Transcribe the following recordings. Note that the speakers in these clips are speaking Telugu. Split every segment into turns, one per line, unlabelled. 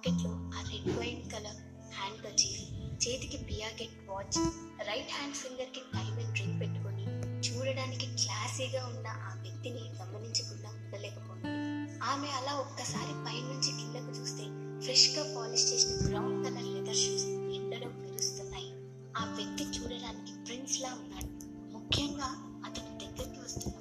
పాకెట్లో ఆ red wine colour handkerchief చేతికి పియాకెట్ వాచ్ రైట్ హ్యాండ్ ఫింగర్కి టైమ్ అండ్ డ్రింక్ పెట్టుకొని చూడడానికి క్లాసీగా ఉన్న ఆ వ్యక్తిని గమనించకుండా ఉండలేకపోయింది. ఆమె అలా ఒక్కసారి పైనుంచి కిందకు చూస్తే ఫ్రెష్గా పాలిష్ చేసిన బ్రౌన్ కలర్ లెదర్ షూస్ ఎండలో మెరుస్తున్నాయి. ఆ వ్యక్తి చూడడానికి ప్రిన్స్ లా ఉన్నాడు. ముఖ్యంగా అతని దగ్గరికి వస్తున్నప్పుడు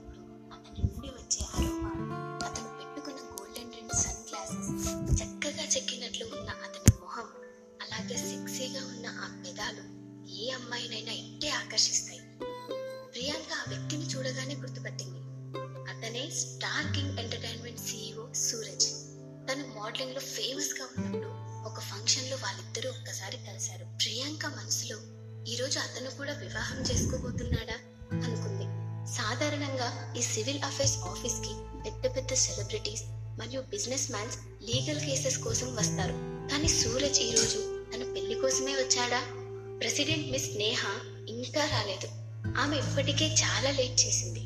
మరియు బిజినెస్ మ్యాన్స్ లీగల్ కేసెస్ కోసం వస్తారు. కానీ సూరజ్ ఈ రోజు తన పెళ్ళి కోసమే వచ్చాడా? ప్రెసిడెంట్ మిస్ నేహ ఇంకా రాలేదు. ఆమె ఇప్పటికే చాలా లేట్ చేసింది.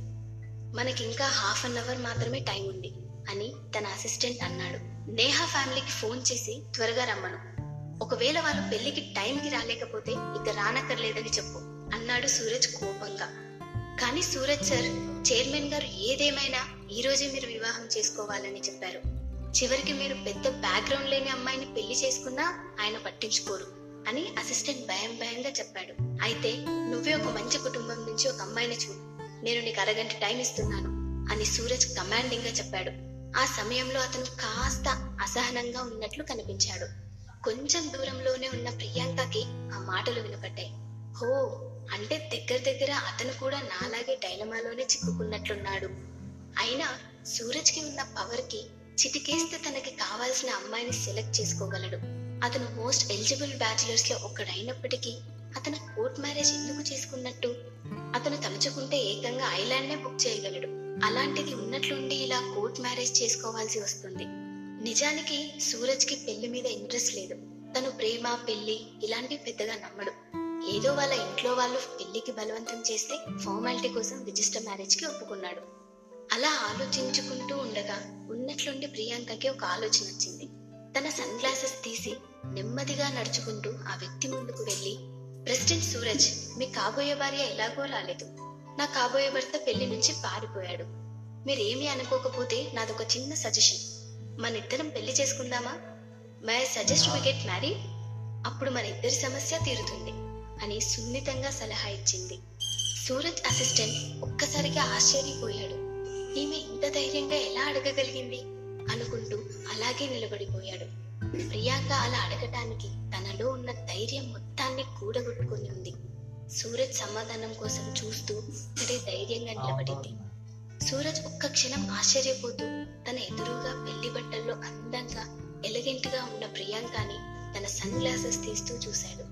మనకింకా హాఫ్ అన్ అవర్ మాత్రమే టైం ఉంది అని తన అసిస్టెంట్ అన్నాడు. నేహ ఫ్యామిలీకి ఫోన్ చేసి త్వరగా రమ్మను. ఒకవేళ వాళ్ళు పెళ్ళికి టైంకి రాలేకపోతే ఇక రానక్కర్లేదని చెప్పు అన్నాడు సూరజ్ కోపంగా. కానీ సూరజ్ సార్ చైర్మన్ గారు ఏదేమైనా ఈ రోజే మీరు వివాహం చేసుకోవాలని చెప్పారు. చివరికి మీరు పెద్ద బ్యాక్గ్రౌండ్ లేని అమ్మాయిని పెళ్ళి చేసుకున్నా ఆయన పట్టించుకోరు అని అసిస్టెంట్ భయం భయంగా చెప్పాడు. అయితే నువ్వే ఒక మంచి కుటుంబం నుంచి ఒక అమ్మాయిని చూడు. నేను నీకు అరగంట టైం ఇస్తున్నాను అని సూరజ్ కమాండింగ్గా చెప్పాడు. ఆ సమయంలో అతను కాస్త అసహనంగా ఉన్నట్లు కనిపించాడు. కొంచెం దూరంలోనే ఉన్న ప్రియాంకకి ఆ మాటలు వినపడ్డాయి. హో అంటే దగ్గర దగ్గర అతను కూడా నాలాగే డైలమాలోనే చిక్కుకున్నట్లున్నాడు. అయినా సూరజ్కి ఉన్న పవర్కి చిటికేస్తే తనకి కావాల్సిన అమ్మాయిని సెలెక్ట్ చేసుకోగలడు. అతను మోస్ట్ ఎలిజిబుల్ బ్యాచులర్స్లో ఒకడైనప్పటికీ అతను కోర్ట్ మ్యారేజ్ ఎందుకు చేసుకున్నట్టు? అతను తలుచుకుంటే ఏకంగా ఐలాండ్ నే బుక్ చేయగలడు. అలాంటిది ఉన్నట్లుండి ఇలా కోర్ట్ మ్యారేజ్ చేసుకోవాల్సి వస్తుంది. నిజానికి సూరజ్కి పెళ్ళి మీద ఇంట్రెస్ట్ లేదు. తను ప్రేమ పెళ్ళి ఇలాంటివి పెద్దగా నమ్మడు. ఏదో వాళ్ళ ఇంట్లో వాళ్ళు పెళ్ళికి బలవంతం చేస్తే ఫార్మాలిటీ కోసం రిజిస్టర్ మ్యారేజ్కి ఒప్పుకున్నాడు. అలా ఆలోచించుకుంటూ ఉండగా ఉన్నట్లుండి ప్రియాంకకి ఒక ఆలోచన వచ్చింది. తన సన్ గ్లాసెస్ తీసి నెమ్మదిగా నడుచుకుంటూ ఆ వ్యక్తి ముందుకు వెళ్ళి ప్రెసిడెంట్ సూరజ్ మీ కాబోయే భార్య ఎలాగో రాలేదు. నా కాబోయే భర్త పెళ్ళి నుంచి పారిపోయాడు. మీరేమీ అనుకోకపోతే నాదొక చిన్న సజెషన్ మన ఇద్దరం పెళ్ళి చేసుకుందామా? My suggest we get marry అప్పుడు మన ఇద్దరి సమస్య తీరుతుంది అని సున్నితంగా సలహా ఇచ్చింది. సూరజ్ అసిస్టెంట్ ఒక్కసారిగా ఆశ్చర్యపోయాడు. ఈమె ఇంత ధైర్యంగా ఎలా అడగగలిగింది? అనుకుంటూ అలాగే నిలబడిపోయాడు. ప్రియాంక అలా అడగటానికి తనలో ఉన్న ధైర్యం మొత్తాన్ని కూడగొట్టుకుని ఉంది. సూరజ్ సమాధానం కోసం చూస్తూ అక్కడే ధైర్యంగా నిలబడింది. సూరజ్ ఒక్క క్షణం ఆశ్చర్యపోతూ తన ఎదురుగా పెళ్ళి బట్టల్లో అందంగా ఎలగెంట్గా ఉన్న ప్రియాంకని తన సన్ గ్లాసెస్ తీస్తూ చూశాడు.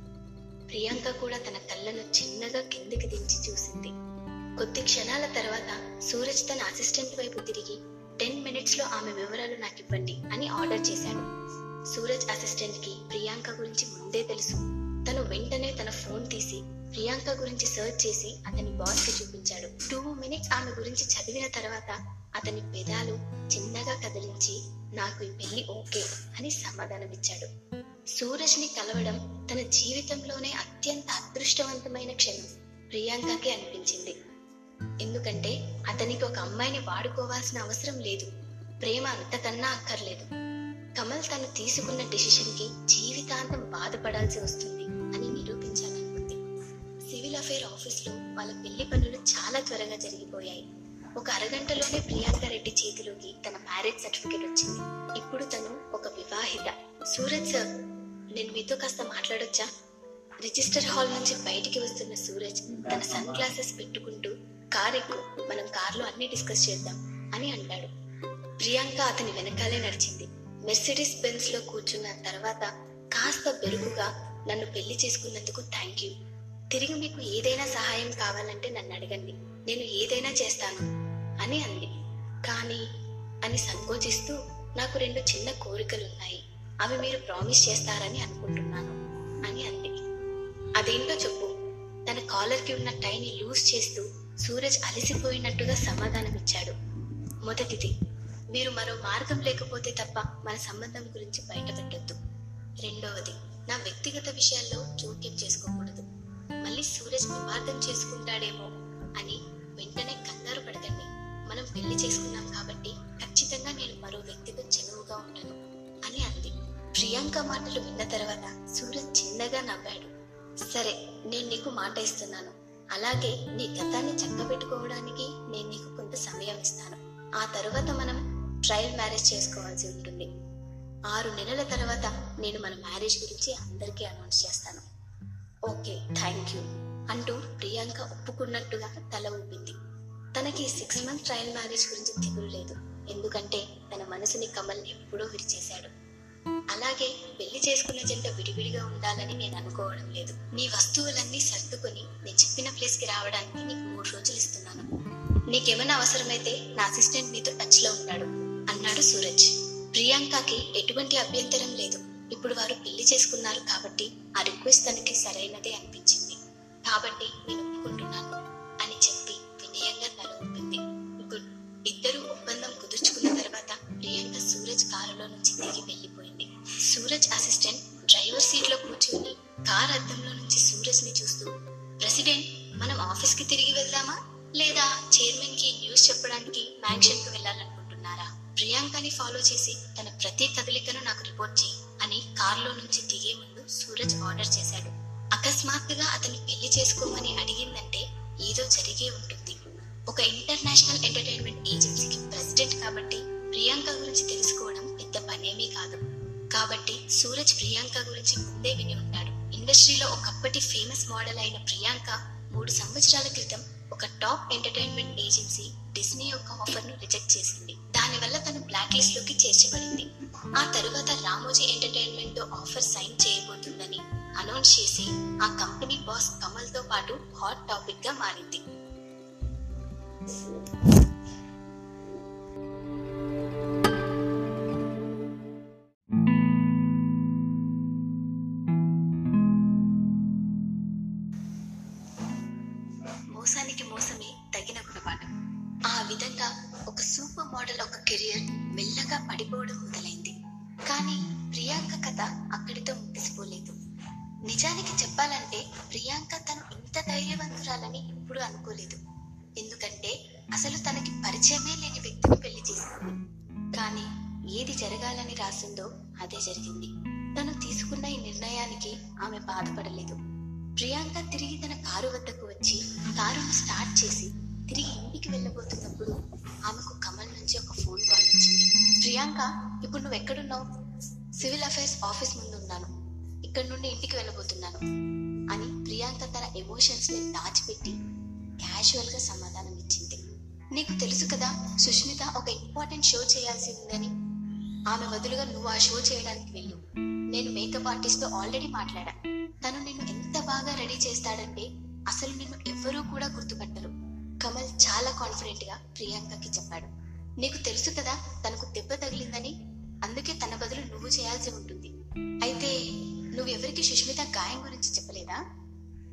ప్రియాంక కూడా తన కళ్ళను చిన్నగా కిందికి దించి చూసింది. కొద్ది క్షణాల తర్వాత సూరజ్ తన అసిస్టెంట్ వైపు తిరిగి టెన్ మినిట్స్లో ఆమె వివరాలు నాకు ఇవ్వండి అని ఆర్డర్ చేశాడు. సూరజ్ అసిస్టెంట్కి ప్రియాంక గురించి ముందే తెలుసు. తను వెంటనే తన ఫోన్ తీసి ప్రియాంక గురించి సర్చ్ చేసి అతని బాస్కి చూపించాడు. టూ మినిట్స్ ఆమె గురించి చదివిన తర్వాత అతని పెదాలు చిన్నగా కదిలించి నాకు ఈ పెళ్ళి ఓకే అని సమాధానమిచ్చాడు. సూరజ్ని కలవడం తన జీవితంలోనే అత్యంత అదృష్టవంతమైన క్షణం ప్రియాంకకి అనిపించింది. ఎందుకంటే అతనికి ఒక అమ్మాయిని వాడుకోవాల్సిన అవసరం లేదు. ప్రేమ అంతకన్నా అక్కర్లేదు. కమల్ తను తీసుకున్న డెసిషన్కి జీవితాంతం బాధపడాల్సి వస్తుంది అని నిరూపించాలనుకుంది. సివిల్ అఫేర్ ఆఫీస్లో వాళ్ళ పెళ్ళి పనులు చాలా త్వరగా జరిగిపోయాయి. ఒక అరగంటలోనే ప్రియాంక రెడ్డి చేతిలోకి తన మ్యారేజ్ సర్టిఫికేట్ వచ్చింది. ఇప్పుడు తను ఒక వివాహిత. సూరజ్ సార్ నేను మీతో కాస్త మాట్లాడొచ్చా? రిజిస్టర్ హాల్ నుంచి బయటికి వస్తున్న సూరజ్ తన సన్ గ్లాసెస్ పెట్టుకుంటూ కార్ ఎక్కు మనం కార్లో అన్ని డిస్కస్ చేద్దాం అని అంటాడు. ప్రియాంక అతని వెనకాలే నడిచింది. మెర్సిడీస్ బెన్స్లో కూర్చున్న తర్వాత కాస్త బెరుకుగా నన్ను పెళ్ళి చేసుకున్నందుకు థ్యాంక్ యూ తిరిగి మీకు ఏదైనా సహాయం కావాలంటే నన్ను అడగండి. నేను ఏదైనా చేస్తాను అని అంది. కానీ అని సంకోచిస్తూ నాకు రెండు చిన్న కోరికలున్నాయి. అవి మీరు ప్రామిస్ చేస్తారని అనుకుంటున్నాను అని అంది. అదేంటో చెప్పు. తన కాలర్కి ఉన్న టైని లూజ్ చేస్తూ సూరజ్ అలసిపోయినట్టుగా సమాధానమిచ్చాడు. మొదటిది మీరు మరో మార్గం లేకపోతే తప్ప మన సంబంధం గురించి బయటపెట్టొద్దు. రెండవది నా వ్యక్తిగత విషయాల్లో జోక్యం చేసుకోకూడదు. మళ్ళీ సూరజ్ వివాదం చేసుకుంటాడేమో అని వెంటనే కంగారు పడకండి. మనం పెళ్ళి చేసుకున్నాం కాబట్టి ఖచ్చితంగా నేను మరో వ్యక్తితో చెరువుగా ఉండను అని అంది. ప్రియాంక మాటలు విన్న తర్వాత సూరజ్ చిన్నగా నవ్వాడు. సరే నేను నీకు మాట ఇస్తున్నాను. అలాగే నీ గతాన్ని చక్కబెట్టుకోవడానికి నేను నీకు కొంత సమయం ఇస్తాను. ఆ తర్వాత మనం ట్రయల్ మ్యారేజ్ చేసుకోవాల్సి ఉంటుంది. ఆరు నెలల తర్వాత నేను మన మ్యారేజ్ గురించి అందరికీ అనౌన్స్ చేస్తాను. ఓకే థ్యాంక్ యూ అంటూ ప్రియాంక ఒప్పుకున్నట్టుగా తల ఊపింది. తనకి సిక్స్ మంత్ ట్రయల్ మ్యారేజ్ గురించి దిగులు లేదు. ఎందుకంటే తన మనసుని కమల్ ఎప్పుడో విరిచేశాడు అలాగే పెళ్ళి చేసుకున్న జంట విడివిడిగా ఉండాలని నేను అనుకోవడం లేదు. నీ వస్తువులన్నీ సర్దుకొని నేను చెప్పిన ప్లేస్కి రావడానికి నీకు మూడు రోజులు ఇస్తున్నాను. నీకేమైనా అవసరమైతే నా అసిస్టెంట్ నీతో టచ్లో ఉంటాడు అన్నాడు సూరజ్. ప్రియాంకకి ఎటువంటి అభ్యంతరం లేదు. ఇప్పుడు వారు పెళ్ళి చేసుకున్నారు కాబట్టి ఆ రిక్వెస్ట్ తనకి సరైనదే అనిపించింది. కాబట్టి నేను ఒప్పుకుంటున్నాను అని చెప్పి వినయంగా సూరజ్ అసిస్టెంట్ డ్రైవర్ సీట్లో కూర్చొని కార్ అద్దంలో నుంచి సూరజ్ని చూస్తూ ప్రెసిడెంట్ మనం ఆఫీస్కి తిరిగి వెళ్దామా? లేదా చైర్మన్కి న్యూస్ చెప్పడానికి మ్యాన్షన్కు వెళ్ళాలనుకుంటున్నారా? ప్రియాంకని ఫాలో చేసి తన ప్రతి కదలికను నాకు రిపోర్ట్ చేయి అని కార్లో నుంచి దిగే ముందు సూరజ్ ఆర్డర్ చేశాడు. అకస్మాత్తుగా అతన్ని పెళ్ళి చేసుకోమని అడిగిందంటే ఏదో జరిగే ఉంటుంది. ఒక ఇంటర్నేషనల్ ఎంటర్టైన్మెంట్ ఏజెన్సీకి ప్రెసిడెంట్ కాబట్టి ప్రియాంక గురించి తెలుసుకోవడం పెద్ద పనేమీ కాదు. కాబట్టి సూరజ్ ప్రియాంక గురించి ముందే విని ఉంటాడు. ఇండస్ట్రీలో ఒకప్పటి ఫేమస్ మోడల్ అయిన ప్రియాంక మూడు సంవత్సరాల క్రితం ఒక టాప్ ఎంటర్టైన్మెంట్ ఏజెన్సీ డిస్నీ యొక్క ఆఫర్ను రిజెక్ట్ చేసింది. దానివల్ల తను బ్లాక్ లిస్ట్లోకి చేర్చబడింది. ఆ తరువాత రామోజీ ఎంటర్టైన్మెంట్తో ఆఫర్ సైన్ చేయబోతుందని అనౌన్స్ చేసి ఆ కంపెనీ బాస్ కమల్తో పాటు హాట్ టాపిక్గా మారింది. అదే తను తీసుకున్న ఈ నిర్ణయానికి ఆమె బాధపడలేదు. ప్రియాంక తిరిగి తన కారు వద్దకు వచ్చి కారును స్టార్ట్ చేసి తిరిగి ఇంటికి వెళ్ళబోతున్నప్పుడు ఆమెకు కమల్ నుంచి ఒక ఫోన్ కాల్ వచ్చింది. ప్రియాంక ఇప్పుడు నువ్వు ఎక్కడున్నావు? సివిల్ అఫైర్స్ ఆఫీస్ ముందు ఉన్నాను ఇక్కడ నుండి ఇంటికి వెళ్ళబోతున్నాను అని ప్రియాంక తన ఎమోషన్స్ని దాచిపెట్టి క్యాజువల్గా సమాధానం ఇచ్చింది నీకు తెలుసు కదా సుష్మిత ఒక ఇంపార్టెంట్ షో చేయాల్సి ఉందని ఆమె బదులుగా నువ్వు ఆ షో చేయడానికి వెళ్ళు. నేను మేకప్ ఆర్టిస్ట్తో ఆల్రెడీ మాట్లాడా. తను నిన్ను ఎంత బాగా రెడీ చేస్తాడంటే అసలు నిన్ను ఎవ్వరూ కూడా గుర్తుపట్టరు. కమల్ చాలా కాన్ఫిడెంట్గా ప్రియాంకకి చెప్పాడు. నీకు తెలుసు కదా తనకు దెబ్బ తగిలిందని? అందుకే తన బదులు నువ్వు చేయాల్సి ఉంటుంది. అయితే నువ్వెవరికి సుష్మిత గాయం గురించి చెప్పలేదా?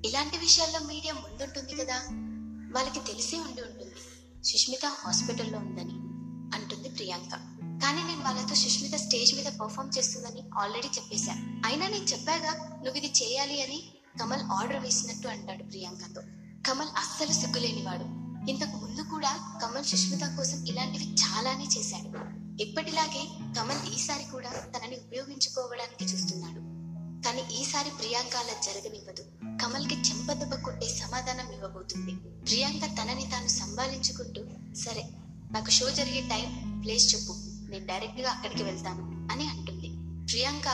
ఇలాంటి విషయాల్లో మీడియా ముందుంటుంది కదా. వాళ్ళకి తెలిసే ఉండి ఉంటుంది. సుష్మిత హాస్పిటల్లో ఉందని అంటుంది ప్రియాంక. కానీ నేను వాళ్ళతో సుష్మిత స్టేజ్ మీద పర్ఫామ్ చేస్తుందని ఆల్రెడీ చెప్పేశా అయినా నేను చెప్పాగా నువ్వు ఇది చేయాలి అని కమల్ ఆర్డర్ వేసినట్టు అంటాడు ప్రియాంకతో. కమల్ అస్సలు సిగ్గులేనివాడు. ఇంతకు ముందు కూడా కమల్ సుష్మిత కోసం ఇలాంటివి చాలానే చేశాడు. ఎప్పటిలాగే కమల్ ఈసారి కూడా తనని ఉపయోగించుకోవడానికి చూస్తున్నాడు. కానీ ఈసారి ప్రియాంక అలా జరగనివ్వదు. కమల్కి చెంపదెబ్బ కొట్టే సమాధానం ఇవ్వబోతుంది. ప్రియాంక తనని తాను సంభాళించుకుంటూ సరే నాకు షో జరిగే టైం ప్లేస్ చెప్పు. నేను డైరెక్ట్గా అక్కడికి వెళ్తాను అని అంటుంది. ప్రియాంక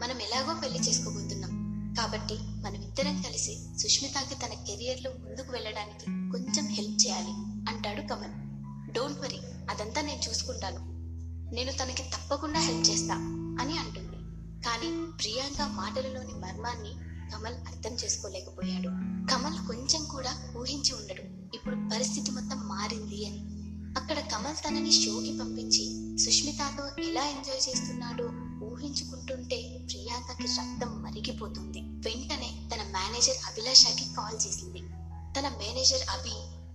మనం ఎలాగో పెళ్ళి చేసుకోబోతున్నాం. కాబట్టి మనం ఇద్దరం కలిసి సుష్మితకి తన కెరియర్లో ముందుకు వెళ్ళడానికి కొంచెం హెల్ప్ చేయాలి అంటాడు కమల్. డోంట్ వరీ అదంతా నేను చూసుకుంటాను. నేను తనకి తప్పకుండా హెల్ప్ చేస్తా అని అంటుంది. కానీ ప్రియాంక మాటలలోని మర్మాన్ని కమల్ అర్థం చేసుకోలేకపోయాడు. కమల్ కొంచెం కూడా ఊహించి ఉండడు. ఇప్పుడు పరిస్థితి మొత్తం మారింది అని. అక్కడ కమల్ తనని షోకి పంపించి సుష్మితతో ఎలా ఎంజాయ్ చేస్తున్నాడో ఊహించుకుంటుంటే ప్రియాంకకి రక్తం మరిగిపోతుంది. వెంటనే తన మేనేజర్ అభిలాషకి కాల్ చేసింది. తన మేనేజర్ అభి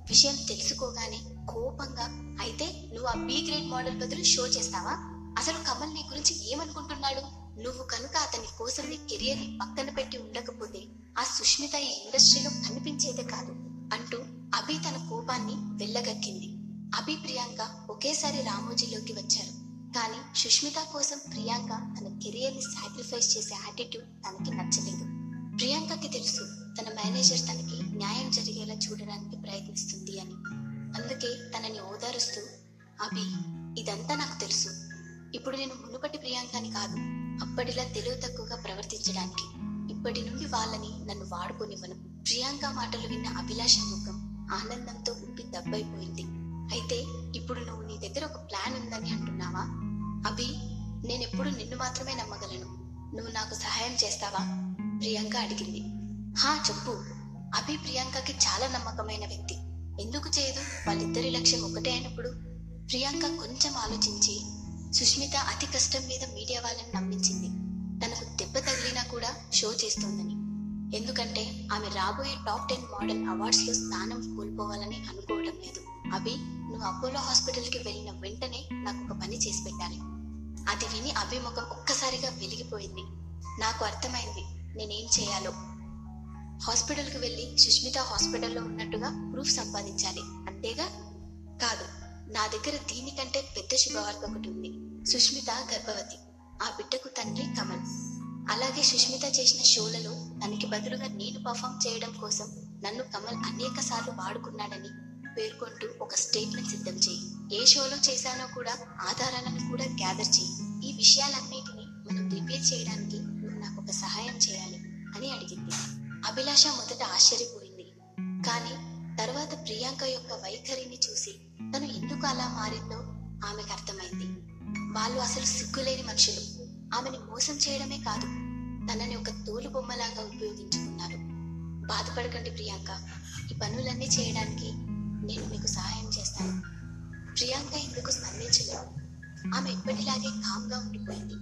విషయం తెలుసుకోగానే కోపంగా అయితే నువ్వు ఆ బి గ్రేడ్ మోడల్ బదులు షో చేస్తావా? అసలు కమల్ నీ గురించి ఏమనుకుంటున్నాడు? నువ్వు కనుక అతని కోసం నీ కెరియర్ని పక్కన పెట్టి ఉండకపోతే ఆ సుష్మిత ఈ ఇండస్ట్రీలో కనిపించేదే కాదు అంటూ అభి తన కోపాన్ని వెళ్ళగక్కింది. అభి ప్రియాంక ఒకేసారి రామోజీలోకి వచ్చారు. కానీ సుష్మిత కోసం ప్రియాంక తన కెరియర్ని సాక్రిఫైస్ చేసే యాటిట్యూడ్ తనకి నచ్చలేదు. ప్రియాంకకి తెలుసు తన మేనేజర్ తనకి న్యాయం జరిగేలా చూడడానికి ప్రయత్నిస్తుంది అని. అందుకే తనని ఓదారుస్తూ అభి ఇదంతా నాకు తెలుసు. ఇప్పుడు నేను మునుపటి ప్రియాంకని కాదు అప్పటిలా తెలివి తక్కువగా ప్రవర్తించడానికి. ఇప్పటి నుండి వాళ్ళని నన్ను వాడుకోనివ్వను. ప్రియాంక మాటలు విన్న అభిలాష ముఖం ఆనందంతో ఉప్పి దబ్బైపోయింది. అయితే ఇప్పుడు నువ్వు నీ దగ్గర ఒక ప్లాన్ ఉందని అంటున్నావా? అభి నేనెప్పుడు నిన్ను మాత్రమే నమ్మగలను. నువ్వు నాకు సహాయం చేస్తావా? ప్రియాంక అడిగింది. హా చెప్పు. అభి ప్రియాంకకి చాలా నమ్మకమైన వ్యక్తి. ఎందుకు చేయదు? వాళ్ళిద్దరి లక్ష్యం ఒకటే అయినప్పుడు. ప్రియాంక కొంచెం ఆలోచించి సుష్మిత అతి కష్టం మీద మీడియా వాళ్ళని నమ్మించింది. తనకు దెబ్బ తగిలినా కూడా షో చేస్తోందని. ఎందుకంటే ఆమె రాబోయే టాప్ టెన్ మోడల్ అవార్డ్స్లో స్థానం కోల్పోయింది. అభి నువ్వు అపోలో హాస్పిటల్కి వెళ్ళిన వెంటనే నాకు ఒక పని చేసి పెట్టాలి. అది విని అభి ముఖం ఒక్కసారిగా వెలిగిపోయింది. నాకు అర్థమైంది నేనేం చేయాలో. హాస్పిటల్కి వెళ్ళి సుష్మిత హాస్పిటల్లో ఉన్నట్టుగా ప్రూఫ్ సంపాదించాలి. అంతేగా? కాదు నా దగ్గర దీనికంటే పెద్ద శుభవార్త ఒకటి ఉంది. సుష్మిత గర్భవతి. ఆ బిడ్డకు తండ్రి కమల్. అలాగే సుష్మిత చేసిన షోలలో తనకి బదులుగా నేను పర్ఫామ్ చేయడం కోసం నన్ను కమల్ అనేక సార్లు వాడుకున్నాడని పేర్కొంటూ ఒక స్టేట్మెంట్ సిద్ధం చేయి. ఏ షోలో చేశానో కూడా ఆధారాలను కూడా గ్యాదర్ చేయి. ఈ విషయాలన్నిటిని మనం రిపేర్ చేయడానికి నువ్వు నాకు ఒక సహాయం చేయాలి అని అడిగింది. అభిలాష మొదట ఆశ్చర్యపోయింది. కానీ తర్వాత ప్రియాంక యొక్క వైఖరిని చూసి తను ఎందుకు అలా మారిందో ఆమెకు అర్థమైంది. వాళ్ళు అసలు సిగ్గులేని మనుషులు. ఆమెని మోసం చేయడమే కాదు తనని ఒక తోలు బొమ్మలాగా ఉపయోగించుకున్నారు. బాధపడకండి ప్రియాంక. ఈ పనులన్నీ చేయడానికి నేను మీకు సహాయం చేస్తాను. ప్రియాంక ఇందుకు స్పందించలేదు. ఆమె ఎప్పటిలాగే కామ్గా ఉండిపోయింది.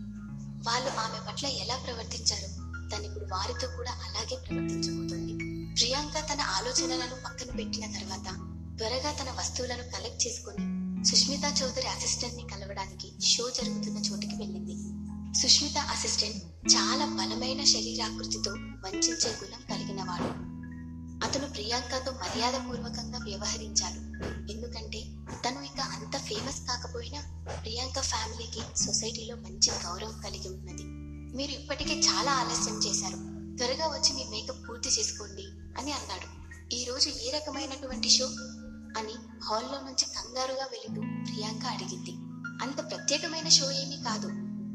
వాళ్ళు ఆమె పట్ల ఎలా ప్రవర్తించారు తను ఇప్పుడు వారితో కూడా అలాగే ప్రవర్తించబోతోంది. ప్రియాంక తన ఆలోచనలను పక్కన పెట్టిన తర్వాత త్వరగా తన వస్తువులను కలెక్ట్ చేసుకుని సుష్మిత చౌదరి అసిస్టెంట్ని కలవడానికి షో జరుగుతున్న చోటికి వెళ్ళింది. సుష్మిత అసిస్టెంట్ చాలా బలమైన శరీరాకృతితో వంచే గుణం కలిగిన వాడు. అతను ప్రియాంకతో మర్యాదపూర్వకంగా వ్యవహరించాడు. ఎందుకంటే తను ఇక అంత ఫేమస్ కాకపోయినా ప్రియాంక ఫ్యామిలీకి సొసైటీలో మంచి గౌరవం కలిగి ఉన్నది. మీరు ఇప్పటికే చాలా ఆలస్యం చేశారు. త్వరగా వచ్చి మీ మేకప్ పూర్తి చేసుకోండి అని అన్నాడు. ఈ రోజు ఏ రకమైనటువంటి షో అని హాల్లో నుంచి కంగారుగా వెళుతూ ప్రియాంక అడిగింది. అంత ప్రత్యేకమైన షో ఏమీ కాదు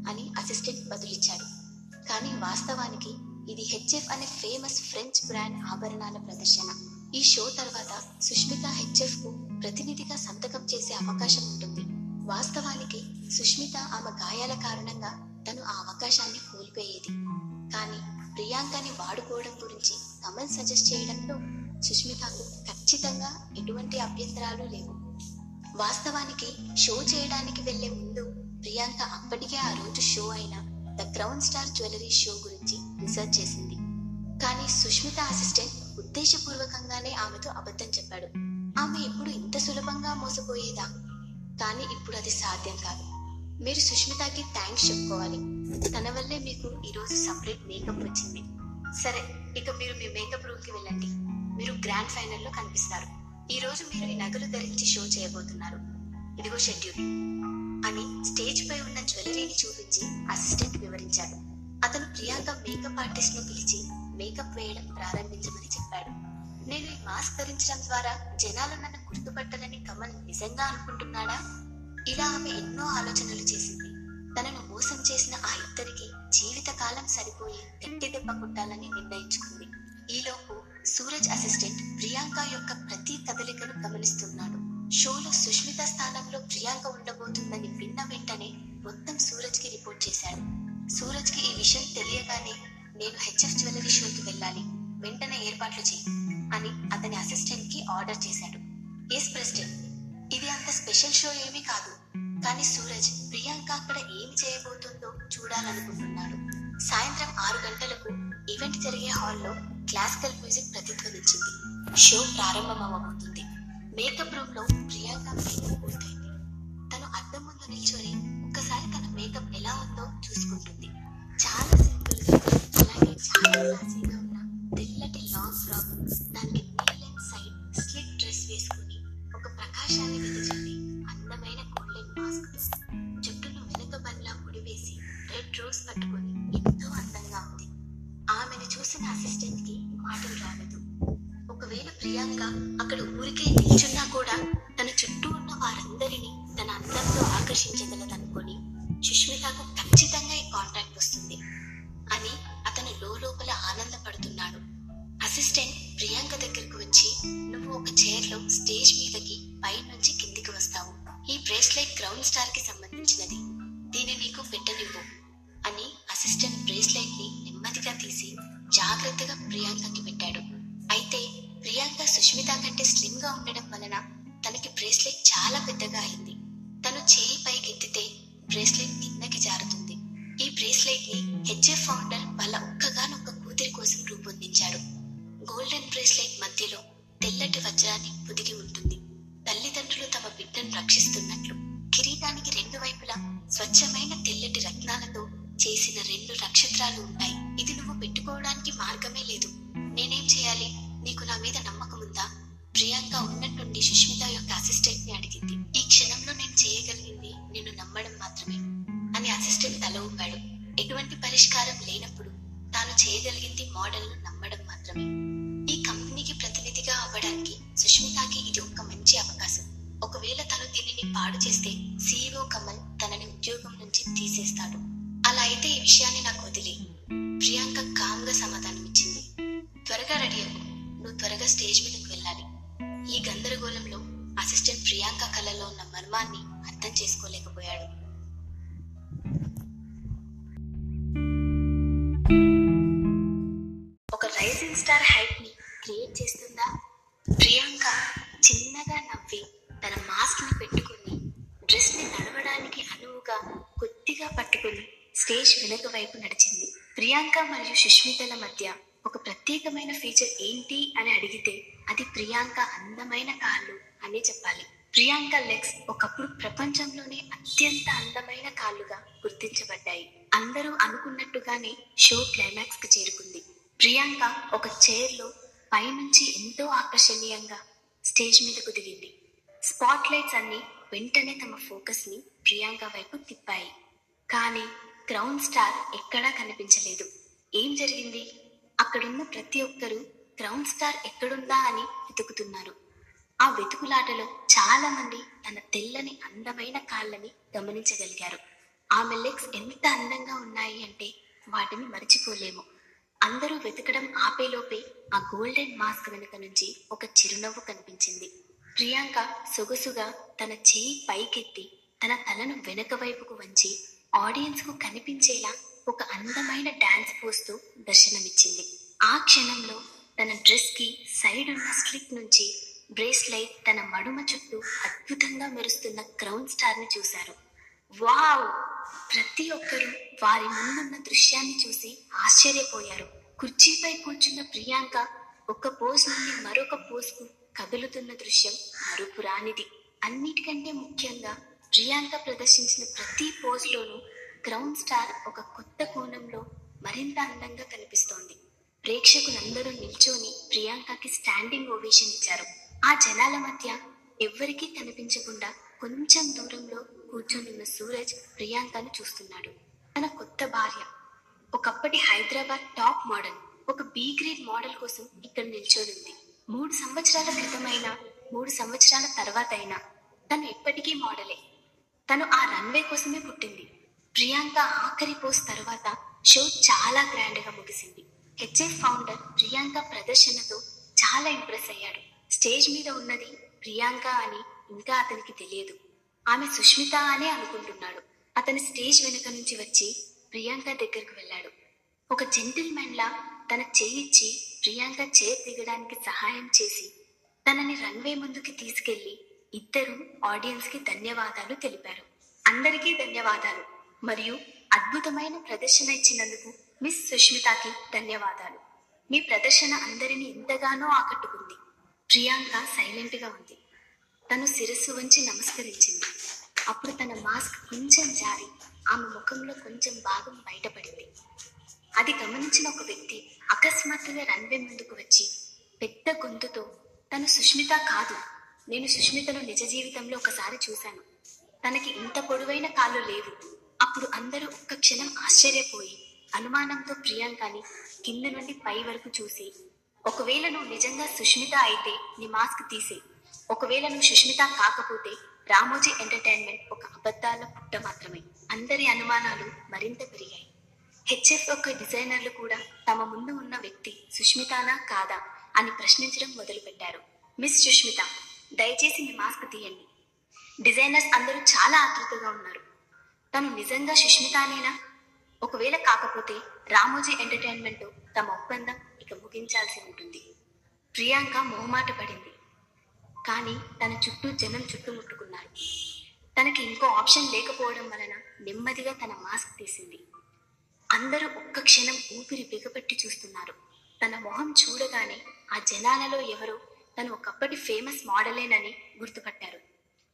అని అసిస్టెంట్ బదులిచ్చాడు. కానీ వాస్తవానికి ఇది హెచ్ఎఫ్ అనే ఫేమస్ ఫ్రెంచ్ బ్రాండ్ ఆభరణాల ప్రదర్శన. ఈ షో తర్వాత సుష్మిత హెచ్ఎఫ్కు ప్రతినిధిగా సంతకం చేసే అవకాశం ఉంటుంది. వాస్తవానికి సుష్మిత ఆమె గాయాల కారణంగా తను ఆ అవకాశాన్ని కోల్పోయేది. కానీ ప్రియాంకని వాడుకోవడం గురించి కమల్ సజెస్ట్ చేయడంతో సుష్మితకు ఖచ్చితంగా ఎటువంటి అభ్యంతరాలు లేవు. వాస్తవానికి షో చేయడానికి వెళ్ళే ముందు ప్రియాంక అప్పటికే ఆ రోజు షో అయిన the crown star jewellery show గురించి రీసెర్చ్ చేసింది. కానీ సుష్మిత అసిస్టెంట్ ఉద్దేశపూర్వకంగానే ఆమెతో అబద్ధం చెప్పాడు. ఆమె ఇప్పుడు ఇంత సులభంగా మోసపోయేదా? కానీ ఇప్పుడు అది సాధ్యం కాదు. మీరు సుష్మితకి థ్యాంక్స్ చెప్పుకోవాలి. తన వల్లే మీకు ఈరోజు సపరేట్ మేకప్ వచ్చింది. సరే ఇక మీరు మీ మేకప్ రూమ్కి వెళ్ళండి. మీరు గ్రాండ్ ఫైనల్లో కనిపిస్తారు. ఈ రోజు మీరు ఈ నగలు ధరించి షో చేయబోతున్నారు. ఇదిగో షెడ్యూల్ అని స్టేజ్ పై ఉన్న జ్యువెలరీని చూపించి అసిస్టెంట్ వివరించాడు. అతను ప్రియాంక మేకప్ ఆర్టిస్ట్ను పిలిచి మేకప్ వేయడం ప్రారంభించమని చెప్పాడు. నేను ఈ మాస్క్ ధరించడం ద్వారా జనాలు నన్ను గుర్తుపట్టరని కమల్ నిజంగా అనుకుంటున్నాడా? ఇలా ఆమె ఎన్నో ఆలోచనలు చేసింది. తనను మోసం చేసిన ఆ ఇద్దరికి జీవితకాలం సరిపోయి గట్టి దెబ్బ కొట్టాలని నిర్ణయించుకుంది. ఈలోపు సూరజ్ అసిస్టెంట్ ప్రియాంక యొక్క ప్రతి కదలికను గమనిస్తున్నాడు. షోలో సుష్మిత స్థానంలో ప్రియాంక ఉండబోతుందని విన్న వెంటనే మొత్తం సూరజ్కి రిపోర్ట్ చేశాడు. సూరజ్కి ఈ విషయం తెలియగానే నేను హెచ్ఎఫ్ జ్యువెలరీ షోకి వెళ్ళాలి. వెంటనే ఏర్పాట్లు చేయి అని అతని అసిస్టెంట్కి ఆర్డర్ చేశాడు. ఎస్ ప్రెసిడెంట్ ఇది అంత స్పెషల్ షో ఏమీ కాదు. కానీ సూరజ్ ప్రియాంక అక్కడ ఏమి చేయబోతుందో చూడాలనుకుంటున్నాడు. సాయంత్రం ఆరు గంటలకు ఈవెంట్ జరిగే హాల్లో క్లాసికల్ మ్యూజిక్ ప్రతిధ్వనించింది. షో ప్రారంభమవబోతుంది మేకప్ రూమ్లో ప్రియాంక మేకప్ పూర్తయింది తను అద్దం ముందు నిల్చొని ఉంటుంది. చాలా మేకప్ ఎలా ఉందో క్లాసీగా ఉన్న తెల్లటి లాంగ్ ఫ్రాక్ దానికి నీలెన్ సైడ్ స్లిట్ డ్రెస్ వేసుకుని ఒక ప్రకాశాన్ని వెదజల్లి అందమైన గోల్డెన్ మాస్క్. జుట్టును వెనుక బండ్లా ముడివేసి రెడ్ రోజ్ పట్టుకొని ఎంతో అందంగా ఉంది. ఆమెను చూసిన అసిస్టెంట్కి మాటలు రాలేదు. ఒకవేళ ప్రియాంక అక్కడ ఊరికే నిల్చున్నా కూడా తన చుట్టూ ఉన్న వారందరినీ తన అందంతో ఆకర్షించగలదనుకొని సుష్మితకు ఖచ్చితంగా ఈ కాంట్రాక్ట్ వస్తుంది అని అతను లోపల ఆనందపడుతున్నాడు. అసిస్టెంట్ ప్రియాంక దగ్గరకు వచ్చి నువ్వు ఒక చైర్లో స్టేజ్ మీదకి పై నుంచి కిందికి వస్తావు. ఈ బ్రేస్లెట్ గ్రౌండ్ స్టార్కి సంబంధించినది. దీన్ని నీకు పెట్టనివ్వు అని అసిస్టెంట్ బ్రేస్లెట్ని నెమ్మదిగా తీసి జాగ్రత్తగా ప్రియాంకకి పెట్టాడు. అయితే ప్రియాంక సుష్మిత కంటే స్లిమ్గా ఉండడం వలన తనకి బ్రేస్లెట్ చాలా పెద్దగా అయింది. తను చేయి పైకి ఎత్తితే బ్రేస్లెట్ కిందకి జారుతుంది. ఈ బ్రేస్లెట్ని హెచ్ఎఫ్ ఫౌండర్ వాళ్ళ ఒక్కగానొక్క కూతురి కోసం రూపొందించాడు. గోల్డెన్ బ్రేస్లెట్ మధ్యలో తెల్లటి వజ్రాన్ని పొదిగి ఉంటుంది. తల్లిదండ్రులు తమ బిడ్డను రక్షిస్తున్నట్లు కిరీటానికి రెండు వైపులా స్వచ్ఛమైన తెల్లటి రత్నాలతో చేసిన రెండు నక్షత్రాలు ఉంటాయి. ఇది నువ్వు పెట్టుకోవడానికి మార్గమే లేదు. నేనేం చేయాలి? నీకు నా మీద నమ్మకం ప్రియాంక ఉన్నట్టుండి సుష్మిత యొక్క అసిస్టెంట్ని అడిగింది. ఈ క్షణంలో నేను చేయగలిగింది నిన్ను నమ్మడం మాత్రమే అని అసిస్టెంట్ తల ఊపాడు. ఎటువంటి పరిష్కారం లేనప్పుడు తాను చేయగలిగింది మోడల్ను నమ్మడం మాత్రమే. ఈ కంపెనీకి ప్రతినిధిగా అవ్వడానికి సుష్మితకి ఇది ఒక మంచి అవకాశం. ఒకవేళ తను దీనిని పాడు చేస్తే సీఈఓ కమల్ తనని ఉద్యోగం నుంచి తీసేస్తాడు. అలా అయితే ఈ విషయాన్ని నాకు వదిలి ప్రియాంక కామ్గా సమాధానం ఇచ్చింది త్వరగా రెడీ అవ్వు. నువ్వు త్వరగా స్టేజ్ మీదకి వెళ్ళాలి. ఈ గందరగోళంలో అసిస్టెంట్ ప్రియాంక కళలో ఉన్న మర్మాన్ని అర్థం చేసుకోలేకపోయాడు. ఒక రైజింగ్ స్టార్ హైట్ని క్రియేట్ చేస్తుందా? ప్రియాంక చిన్నగా నవ్వి తన మాస్క్ని పెట్టుకుని డ్రెస్ని నడవడానికి అనువుగా కొద్దిగా పట్టుకుని స్టేజ్ వెనుక వైపు నడిచింది. ప్రియాంక మరియు సుష్మితల మధ్య ఒక ప్రత్యేకమైన ఫీచర్ ఏంటి అని అడిగితే అది ప్రియాంక అందమైన కాళ్ళు అనే చెప్పాలి. ప్రియాంక లెగ్స్ ఒకప్పుడు ప్రపంచంలోనే అత్యంత అందమైన కాళ్ళుగా గుర్తించబడ్డాయి. అందరూ అనుకున్నట్టుగానే షో క్లైమాక్స్కి చేరుకుంది. ప్రియాంక ఒక చైర్లో పైనుంచి ఎంతో ఆకర్షణీయంగా స్టేజ్ మీదకు దిగింది. స్పాట్ లైట్స్ అన్ని వెంటనే తమ ఫోకస్ని ప్రియాంక వైపు తిప్పాయి. కానీ గ్రౌండ్ స్టార్ ఎక్కడా కనిపించలేదు. ఏం జరిగింది? అక్కడున్న ప్రతి ఒక్కరూ గ్రౌండ్ స్టార్ ఎక్కడుందా అని వెతుకుతున్నారు. ఆ వెతుకులాటలో చాలా మంది తన తెల్లని అందమైన కాళ్ళని గమనించగలిగారు. ఆమె లెగ్స్ ఎంత అందంగా ఉన్నాయి అంటే వాటిని మర్చిపోలేము. అందరూ వెతకడం ఆపేలోపే ఆ గోల్డెన్ మాస్క్ వెనుక నుంచి ఒక చిరునవ్వు కనిపించింది. ప్రియాంక సొగసుగా తన చేయి పైకెత్తి తన తలను వెనక వైపుకు వంచి ఆడియన్స్కు కనిపించేలా ఒక అందమైన డాన్స్ పోస్తూ దర్శనమిచ్చింది. ఆ క్షణంలో తన డ్రెస్కి సైడ్ ఉన్న స్లిప్ నుంచి బ్రేస్లైట్ తన మడుమ చుట్టూ అద్భుతంగా మెరుస్తున్న క్రౌన్ స్టార్ని చూశారు. వావ్! ప్రతి ఒక్కరూ వారి ముందున్న దృశ్యాన్ని చూసి ఆశ్చర్యపోయారు. కుర్చీపై కూర్చున్న ప్రియాంక ఒక పోజ్ నుండి మరొక పోజ్కు కదులుతున్న దృశ్యం మరుపురానిది. అన్నిటికంటే ముఖ్యంగా ప్రియాంక ప్రదర్శించిన ప్రతి పోజ్ లోనూ గ్రౌండ్ స్టార్ ఒక కొత్త కోణంలో మరింత అందంగా కనిపిస్తోంది. ప్రేక్షకులందరూ నిల్చొని ప్రియాంకకి స్టాండింగ్ ఓవేషన్ ఇచ్చారు. ఆ జనాల మధ్య ఎవ్వరికీ కనిపించకుండా కొంచెం దూరంలో కూర్చొనున్న సూరజ్ ప్రియాంకను చూస్తున్నాడు. తన కొత్త భార్య ఒకప్పటి హైదరాబాద్ టాప్ మోడల్ ఒక బి గ్రేడ్ మోడల్ కోసం ఇక్కడ నిల్చొనుంది. మూడు సంవత్సరాల క్రితమైన మూడు సంవత్సరాల తర్వాత అయినా తను ఎప్పటికీ మోడలే. తను ఆ రన్వే కోసమే పుట్టింది. ప్రియాంక ఆఖరి పోస్ తర్వాత షో చాలా గ్రాండ్గా ముగిసింది. హెచ్ఎఫ్ ఫౌండర్ ప్రియాంక ప్రదర్శనతో చాలా ఇంప్రెస్ అయ్యాడు. స్టేజ్ మీద ఉన్నది ప్రియాంక అని ఇంకా అతనికి తెలియదు. ఆమె సుష్మిత అనే అనుకుంటున్నాడు. అతని స్టేజ్ వెనుక నుంచి వచ్చి ప్రియాంక దగ్గరకు వెళ్ళాడు. ఒక జెంటిల్మెన్ లా తన చెయ్యిచ్చి ప్రియాంక చేర్ దిగడానికి సహాయం చేసి తనని రన్వే ముందుకి తీసుకెళ్ళి ఇద్దరు ఆడియన్స్కి ధన్యవాదాలు తెలిపారు. అందరికీ ధన్యవాదాలు. మరియు అద్భుతమైన ప్రదర్శన ఇచ్చినందుకు మిస్ సుష్మితాకి ధన్యవాదాలు. మీ ప్రదర్శన అందరినీ ఎంతగానో ఆకట్టుకుంది. ప్రియాంక సైలెంట్గా ఉంది. తను శిరస్సు వంచి నమస్కరించింది. అప్పుడు తన మాస్క్ కొంచెం జారి ఆమె ముఖంలో కొంచెం భాగం బయటపడింది. అది గమనించిన ఒక వ్యక్తి అకస్మాత్తుగా రన్వే ముందుకు వచ్చి పెద్ద గొంతుతో తను సుష్మిత కాదు. నేను సుష్మితను నిజ జీవితంలో ఒకసారి చూశాను. తనకి ఇంత పొడవైన కాళ్ళు లేవు. అప్పుడు అందరూ ఒక్క క్షణం ఆశ్చర్యపోయి అనుమానంతో ప్రియాంకని కింద నుండి పై వరకు చూసి ఒకవేళ నువ్వు నిజంగా సుష్మిత అయితే నీ మాస్క్ తీసే. ఒకవేళ నువ్వు సుష్మిత కాకపోతే రామోజీ ఎంటర్టైన్మెంట్ ఒక అబద్ధాల పుట్ట మాత్రమే. అందరి అనుమానాలు మరింత పెరిగాయి. హెచ్ఎఫ్ యొక్క డిజైనర్లు కూడా తమ ముందు ఉన్న వ్యక్తి సుష్మితానా కాదా అని ప్రశ్నించడం మొదలుపెట్టారు. మిస్ సుష్మిత దయచేసి మీ మాస్క్ తీయండి. డిజైనర్స్ అందరూ చాలా ఆతృతగా ఉన్నారు. తను నిజంగా సుష్మితానేనా? ఒకవేళ కాకపోతే రామోజీ ఎంటర్టైన్మెంట్ తమ ఒప్పందం ఇక ముగించాల్సి ఉంటుంది. ప్రియాంక మొహమాట పడింది. కానీ తన చుట్టూ జనం చుట్టుముట్టుకున్నారు. తనకి ఇంకో ఆప్షన్ లేకపోవడం వలన నెమ్మదిగా తన మాస్క్ తీసింది. అందరూ ఒక్క క్షణం ఊపిరి బిగపట్టి చూస్తున్నారు. తన మొహం చూడగానే ఆ జనాలలో ఎవరో తను ఒకప్పటి ఫేమస్ మోడలేనని గుర్తుపట్టారు.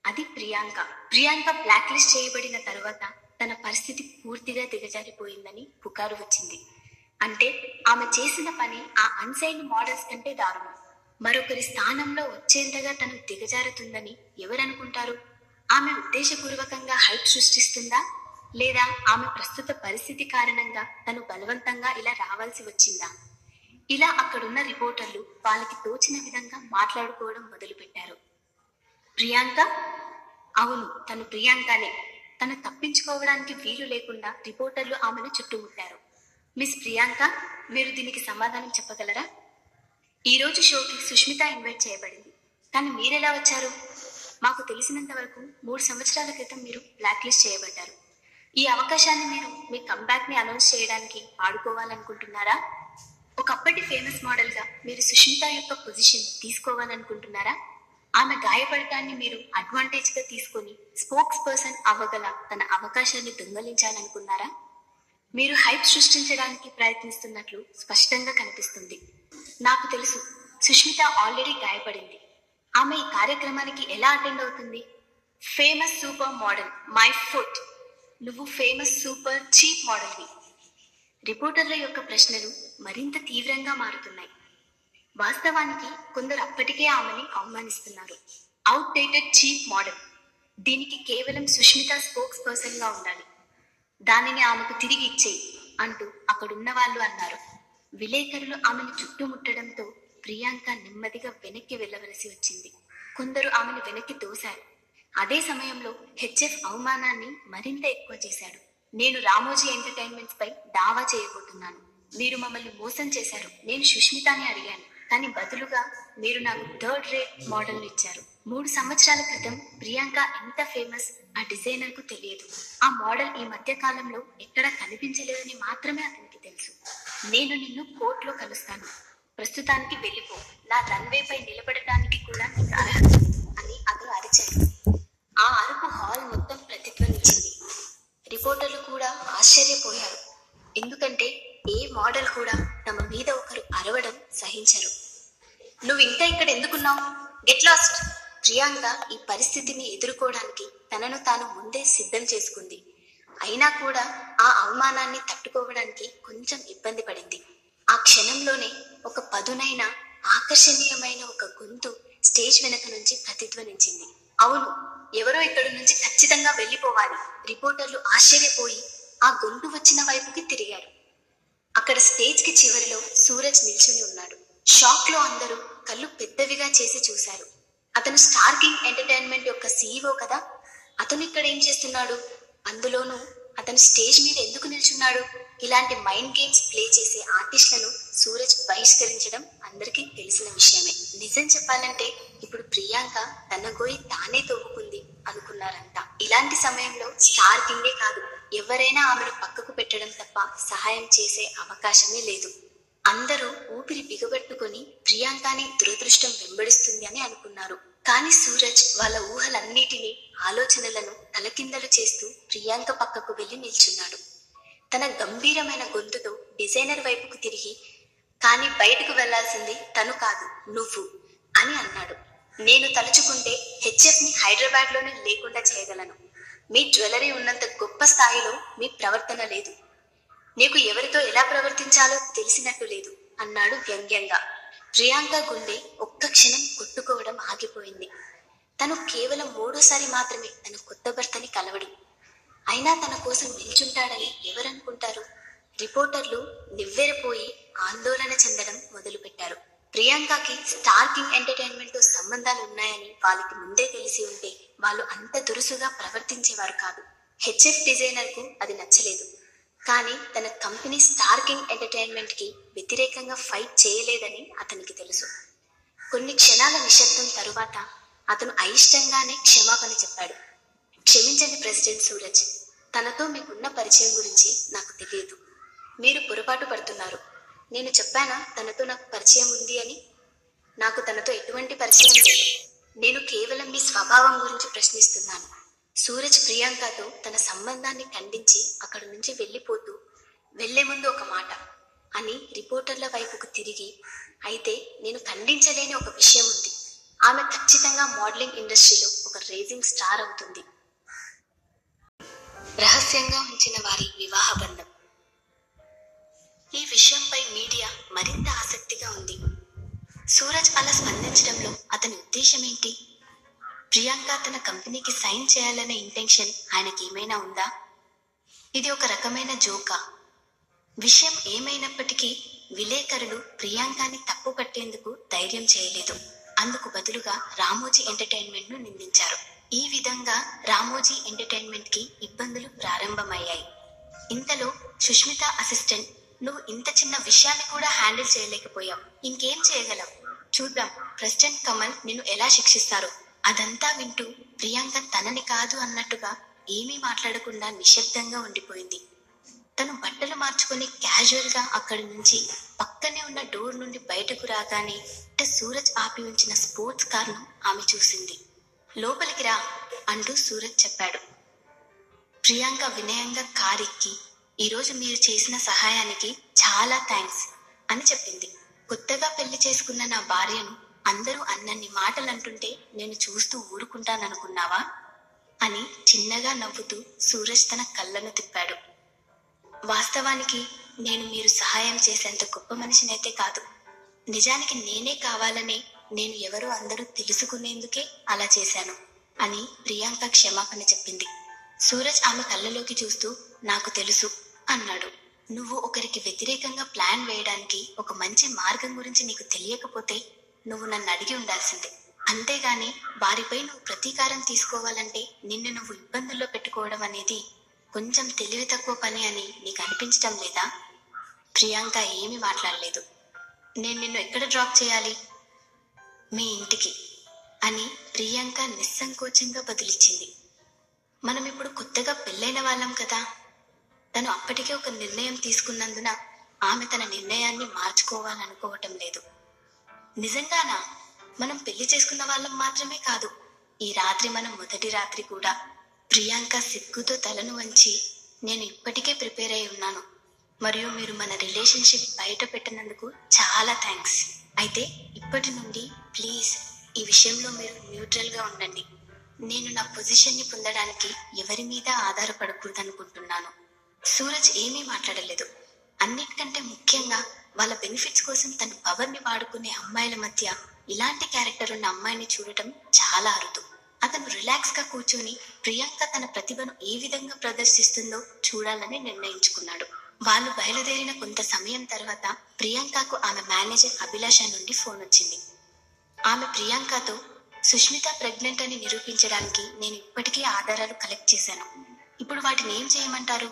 అది ప్రియాంక. ప్రియాంక బ్లాక్ లిస్ట్ చేయబడిన తరువాత తన పరిస్థితి పూర్తిగా దిగజారిపోయిందని పుకారు వచ్చింది. అంటే ఆమె చేసిన పని ఆ అన్సైన్ మోడల్స్ కంటే దారుణం. మరొకరి స్థానంలో వచ్చేంతగా తను దిగజారుతుందని ఎవరనుకుంటారు? ఆమె ఉద్దేశపూర్వకంగా హైప్ సృష్టిస్తుందా? లేదా ఆమె ప్రస్తుత పరిస్థితి కారణంగా తను బలవంతంగా ఇలా రావాల్సి వచ్చిందా? ఇలా అక్కడున్న రిపోర్టర్లు వాళ్ళకి తోచిన విధంగా మాట్లాడుకోవడం మొదలుపెట్టారు. ప్రియాంక? అవును తను ప్రియాంకనే. తను తప్పించుకోవడానికి వీలు లేకుండా రిపోర్టర్లు ఆమెను చుట్టుముట్టారు మిస్ ప్రియాంక మీరు దీనికి సమాధానం చెప్పగలరా? ఈ రోజు షోకి సుష్మిత ఇన్వైట్ చేయబడింది. కానీ మీరెలా వచ్చారు? మాకు తెలిసినంత వరకు మూడు సంవత్సరాల క్రితం మీరు బ్లాక్ లిస్ట్ చేయబడ్డారు. ఈ అవకాశాన్ని మీరు మీ కంబ్యాక్ని అనౌన్స్ చేయడానికి ఆడుకోవాలనుకుంటున్నారా? ఒకప్పటి ఫేమస్ మోడల్గా మీరు సుష్మిత యొక్క పొజిషన్ తీసుకోవాలనుకుంటున్నారా? ఆమె గాయపడటాన్ని మీరు అడ్వాంటేజ్గా తీసుకొని స్పోక్స్ పర్సన్ అవ్వగల తన అవకాశాన్ని దొంగలించాలనుకున్నారా? మీరు హైప్ సృష్టించడానికి ప్రయత్నిస్తున్నట్లు స్పష్టంగా కనిపిస్తుంది. నాకు తెలుసు సుష్మిత ఆల్రెడీ గాయపడింది. ఆమె ఈ కార్యక్రమానికి ఎలా అటెండ్ అవుతుంది? Famous super model my foot. నువ్వు ఫేమస్ సూపర్ చీప్ మోడల్వి. రిపోర్టర్ల యొక్క ప్రశ్నలు మరింత తీవ్రంగా మారుతున్నాయి. వాస్తవానికి కొందరు అప్పటికే ఆమెని అవమానిస్తున్నారు. అవుట్ డేటెడ్ చీప్ మోడల్ దీనికి కేవలం సుష్మిత స్పోక్స్ పర్సన్గా ఉండాలి. దానిని ఆమెకు తిరిగి ఇచ్చేయి అంటూ అక్కడున్న వాళ్ళు అన్నారు. విలేకరులు ఆమెను చుట్టుముట్టడంతో ప్రియాంక నెమ్మదిగా వెనక్కి వెళ్ళవలసి వచ్చింది. కొందరు ఆమెను వెనక్కి తోశారు. అదే సమయంలో హెచ్ఎఫ్ అవమానాన్ని మరింత ఎక్కువ చేశాడు. నేను రామోజీ ఎంటర్టైన్మెంట్స్ పై దావా చేయబోతున్నాను. మీరు మమ్మల్ని మోసం చేశారు. నేను సుష్మితాని అడిగాను. కానీ బదులుగా మీరు నాకు థర్డ్ రేట్ మోడల్ ఇచ్చారు. మూడు సంవత్సరాల క్రితం ప్రియాంక ఎంత ఫేమస్ ఆ డిజైనర్కు తెలియదు. ఆ మోడల్ ఈ మధ్య కాలంలో ఎక్కడా కనిపించలేదని మాత్రమే అతనికి తెలుసు. నేను నిన్ను కోర్టులో కలుస్తాను. ప్రస్తుతానికి వెళ్ళిపో. నా రన్వే పై నిలబడటానికి కూడా నీకు అర్హత అని అతను అరిచాడు. ఆ అరుపు హాల్ మొత్తం ప్రతిధ్వనించింది. రిపోర్టర్లు కూడా ఆశ్చర్యపోయారు. ఎందుకంటే ఏ మోడల్ కూడా తమ మీద ఒకరు అరవడం సహించరు. నువ్వు ఇంకా ఇక్కడ ఎందుకున్నావు? గెట్ లాస్ట్ ప్రియాంక ఈ పరిస్థితిని ఎదుర్కోవడానికి తనను తాను ముందే సిద్ధం చేసుకుంది. అయినా కూడా ఆ అవమానాన్ని తట్టుకోవడానికి కొంచెం ఇబ్బంది పడింది. ఆ క్షణంలోనే ఒక పదునైన ఆకర్షణీయమైన ఒక గొంతు స్టేజ్ వెనక నుంచి ప్రతిధ్వనించింది. అవును ఎవరో ఇక్కడి నుంచి ఖచ్చితంగా వెళ్ళిపోవాలి. రిపోర్టర్లు ఆశ్చర్యపోయి ఆ గొంతు వచ్చిన వైపుకి తిరిగారు. అక్కడ స్టేజ్కి చివరిలో సూరజ్ నిల్చుని ఉన్నాడు. షాక్లో అందరూ కళ్ళు పెద్దవిగా చేసి చూశారు. అతను స్టార్ కింగ్ ఎంటర్టైన్మెంట్ యొక్క సీఈఓ కదా. అతను ఇక్కడ ఏం చేస్తున్నాడు? అందులోనూ అతను స్టేజ్ మీద ఎందుకు నిల్చున్నాడు? ఇలాంటి మైండ్ గేమ్స్ ప్లే చేసే ఆర్టిస్టులను సూరజ్ బహిష్కరించడం అందరికీ తెలిసిన విషయమే. నిజం చెప్పాలంటే ఇప్పుడు ప్రియాంక తన గోయి తానే తవ్వుకుంది అనుకున్నారంతా ఇలాంటి సమయంలో స్టార్ కింగే కాదు ఎవరైనా ఆమెను పక్కకు పెట్టడం తప్ప సహాయం చేసే అవకాశమే లేదు. అందరూ ఊపిరి బిగబట్టుకొని ప్రియాంకాని దురదృష్టం వెంబడిస్తుంది అని అనుకున్నారు. కానీ సూరజ్ వాళ్ళ ఊహలన్నిటినీ ఆలోచనలను తలకిందలు చేస్తూ ప్రియాంక పక్కకు వెళ్ళి నిల్చున్నాడు. తన గంభీరమైన గొంతుతో డిజైనర్ వైపుకు తిరిగి కానీ బయటకు వెళ్ళాల్సింది తను కాదు నువ్వు అని అన్నాడు. నేను తలుచుకుంటే హెచ్ఎఫ్ని హైదరాబాద్లోనే లేకుండా చేయగలను. మీ జ్యువెలరీ ఉన్నంత గొప్ప స్థాయిలో మీ ప్రవర్తన లేదు. నీకు ఎవరితో ఎలా ప్రవర్తించాలో తెలిసినట్టు లేదు అన్నాడు వ్యంగ్యంగా. ప్రియాంక గుండె ఒక్క క్షణం కొట్టుకోవడం ఆగిపోయింది. తను కేవలం మూడోసారి మాత్రమే తన కొత్త భర్తని కలవడం. అయినా తన కోసం నిల్చుంటాడని ఎవరనుకుంటారు? రిపోర్టర్లు నివ్వెరపోయి ఆందోళన చెందడం మొదలుపెట్టారు. ప్రియాంకకి స్టార్ కింగ్ ఎంటర్టైన్మెంట్తో సంబంధాలు ఉన్నాయని వాళ్ళకి ముందే తెలిసి ఉంటే వాళ్ళు అంత దురుసుగా ప్రవర్తించేవారు కాదు. హెచ్ఎఫ్ డిజైనర్కు అది నచ్చలేదు. కానీ తన కంపెనీ స్టార్ కింగ్ ఎంటర్టైన్మెంట్కి వ్యతిరేకంగా ఫైట్ చేయలేదని అతనికి తెలుసు. కొన్ని క్షణాల నిశ్శబ్దం తరువాత అతను అయిష్టంగానే క్షమాపణ చెప్పాడు. క్షమించండి ప్రెసిడెంట్ సూరజ్ తనతో మీకున్న పరిచయం గురించి నాకు తెలియదు. మీరు పొరపాటు పడుతున్నారు. నేను చెప్పానా తనతో నాకు పరిచయం ఉంది అని? నాకు తనతో ఎటువంటి పరిచయం లేదు. నేను కేవలం మీ స్వభావం గురించి ప్రశ్నిస్తున్నాను. సూరజ్ ప్రియాంకతో తన సంబంధాన్ని ఖండించి అక్కడి నుంచి వెళ్ళిపోతూ వెళ్ళే ముందు ఒక మాట అని రిపోర్టర్ల వైపుకు తిరిగి అయితే నేను ఖండించలేని ఒక విషయం ఉంది. ఆమె ఖచ్చితంగా మోడలింగ్ ఇండస్ట్రీలో ఒక రేజింగ్ స్టార్ అవుతుంది. రహస్యంగా ఉంచిన వారి వివాహ బంధం. ఈ విషయంపై మీడియా మరింత ఆసక్తిగా ఉంది. సూరజ్ అలా స్పందించడంలో అతని ఉద్దేశం ఏంటి? ప్రియాంక తన కంపెనీకి సైన్ చేయాలనే ఇంటెన్షన్ ఆయనకి ఏమైనా ఉందా? ఇది ఒక రకమైన జోకా. విషయం ఏమైనప్పటికీ విలేకరులు ప్రియాంకని తప్పు పట్టేందుకు ధైర్యం చేయలేదు. అందుకు బదులుగా రామోజీ ఎంటర్టైన్మెంట్ను నిందించారు. ఈ విధంగా రామోజీ ఎంటర్టైన్మెంట్కి ఇబ్బందులు ప్రారంభమయ్యాయి. ఇంతలో సుష్మిత అసిస్టెంట్ నువ్వు ఇంత చిన్న విషయాన్ని కూడా హ్యాండిల్ చేయలేకపోయావు. ఇంకేం చేయగలం చూద్దాం. ప్రెసిడెంట్ కమల్ నిన్ను ఎలా శిక్షిస్తారో. అదంతా వింటూ ప్రియాంక తనని కాదు అన్నట్టుగా ఏమీ మాట్లాడకుండా నిశ్శబ్దంగా ఉండిపోయింది. తను బట్టలు మార్చుకొని క్యాజువల్గా అక్కడి నుంచి పక్కనే ఉన్న డోర్ నుండి బయటకు రాగానే సూరజ్ ఆపి ఉంచిన స్పోర్ట్స్ కార్ను ఆమె చూసింది. లోపలికి రా అంటూ సూరజ్ చెప్పాడు. ప్రియాంక వినయంగా కారెక్కి ఈరోజు మీరు చేసిన సహాయానికి చాలా థ్యాంక్స్ అని చెప్పింది. కొత్తగా పెళ్ళి చేసుకున్న నా భార్యను అందరూ అన్నన్ని మాటలు అంటుంటే నేను చూస్తూ ఊరుకుంటాననుకున్నావా? అని చిన్నగా నవ్వుతూ సూరజ్ తన కళ్ళను తిప్పాడు. వాస్తవానికి నేను మీరు సహాయం చేసేంత గొప్ప మనిషినైతే కాదు. నిజానికి నేనే కావాలనే నేను ఎవరో అందరూ తెలుసుకునేందుకే అలా చేశాను అని ప్రియాంక క్షమాపణ చెప్పింది. సూరజ్ ఆమె కళ్ళలోకి చూస్తూ నాకు తెలుసు అన్నాడు. నువ్వు ఒకరికి వ్యతిరేకంగా ప్లాన్ వేయడానికి ఒక మంచి మార్గం గురించి నీకు తెలియకపోతే నువ్వు నన్ను అడిగి ఉండాల్సిందే. అంతేగాని వారిపై నువ్వు ప్రతీకారం తీసుకోవాలంటే నిన్ను నువ్వు ఇబ్బందుల్లో పెట్టుకోవడం అనేది కొంచెం తెలివి తక్కువ పని అని నీకు అనిపించటం లేదా? ప్రియాంక ఏమీ మాట్లాడలేదు. నేను నిన్ను ఎక్కడ డ్రాప్ చేయాలి? మీ ఇంటికి అని ప్రియాంక నిస్సంకోచంగా బదులిచ్చింది. మనం ఇప్పుడు కొత్తగా పెళ్ళైన వాళ్ళం కదా. తను అప్పటికే ఒక నిర్ణయం తీసుకున్నందున ఆమె తన నిర్ణయాన్ని మార్చుకోవాలనుకోవటం లేదు. నిజంగానా? మనం పెళ్ళి చేసుకున్న వాళ్ళం మాత్రమే కాదు ఈ రాత్రి మనం మొదటి రాత్రి కూడా. ప్రియాంక సిగ్గుతో తలను వంచి నేను ఇప్పటికే ప్రిపేర్ అయి ఉన్నాను. మరియు మీరు మన రిలేషన్షిప్ బయట పెట్టినందుకు చాలా థ్యాంక్స్ అయితే ఇప్పటి నుండి ప్లీజ్ ఈ విషయంలో మీరు న్యూట్రల్గా ఉండండి. నేను నా పొజిషన్ని పొందడానికి ఎవరి మీద ఆధారపడకూడదనుకుంటున్నాను. సూరజ్ ఏమీ మాట్లాడలేదు. అన్నిటికంటే ముఖ్యంగా వాళ్ళ బెనిఫిట్స్ కోసం తన పవర్ని వాడుకునే అమ్మాయిల మధ్య ఇలాంటి క్యారెక్టర్ ఉన్న అమ్మాయిని చూడటం చాలా అరుదు. అతను రిలాక్స్గా కూర్చొని ప్రియాంక తన ప్రతిభను ఏ విధంగా ప్రదర్శిస్తుందో చూడాలని నిర్ణయించుకున్నాడు. వాళ్ళు బయలుదేరిన కొంత సమయం తర్వాత ప్రియాంకకు ఆమె మేనేజర్ అభిలాష నుండి ఫోన్ వచ్చింది. ఆమె ప్రియాంకతో సుష్మిత ప్రెగ్నెంట్ అని నిరూపించడానికి నేను ఇప్పటికే ఆధారాలు కలెక్ట్ చేశాను. ఇప్పుడు వాటిని ఏం చేయమంటారు?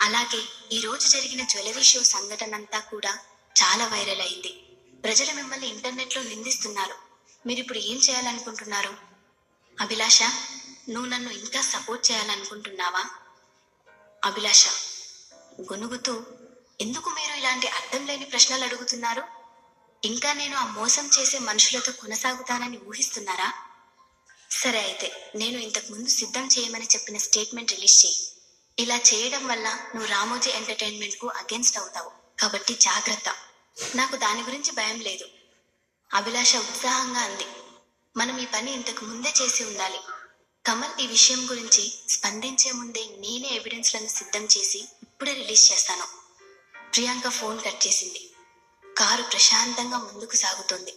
అలాగే ఈ రోజు జరిగిన జ్యువెలరీ షో సంఘటన అంతా కూడా చాలా వైరల్ అయింది. ప్రజలు మిమ్మల్ని ఇంటర్నెట్లో నిందిస్తున్నారు. మీరు ఇప్పుడు ఏం చేయాలనుకుంటున్నారు? అభిలాష నువ్వు నన్ను ఇంకా సపోర్ట్ చేయాలనుకుంటున్నావా? అభిలాష గొనుగుతూ ఎందుకు మీరు ఇలాంటి అర్థం లేని ప్రశ్నలు అడుగుతున్నారు? ఇంకా నేను ఆ మోసం చేసే మనుషులతో కొనసాగుతానని ఊహిస్తున్నారా? సరే అయితే నేను ఇంతకు ముందు సిద్ధం చేయమని చెప్పిన స్టేట్మెంట్ రిలీజ్ చేయి. ఇలా చేయడం వల్ల నువ్వు రామోజీ ఎంటర్టైన్మెంట్కు అగేన్స్ట్ అవుతావు. కాబట్టి జాగ్రత్త. నాకు దాని గురించి భయం లేదు. అభిలాష ఉత్సాహంగా అంది. మనం ఈ పని ఇంతకు ముందే చేసి ఉండాలి. కమల్ ఈ విషయం గురించి స్పందించే ముందే నేనే ఎవిడెన్స్లను సిద్ధం చేసి ఇప్పుడే రిలీజ్ చేస్తాను. ప్రియాంక ఫోన్ కట్ చేసింది. కారు ప్రశాంతంగా ముందుకు సాగుతోంది.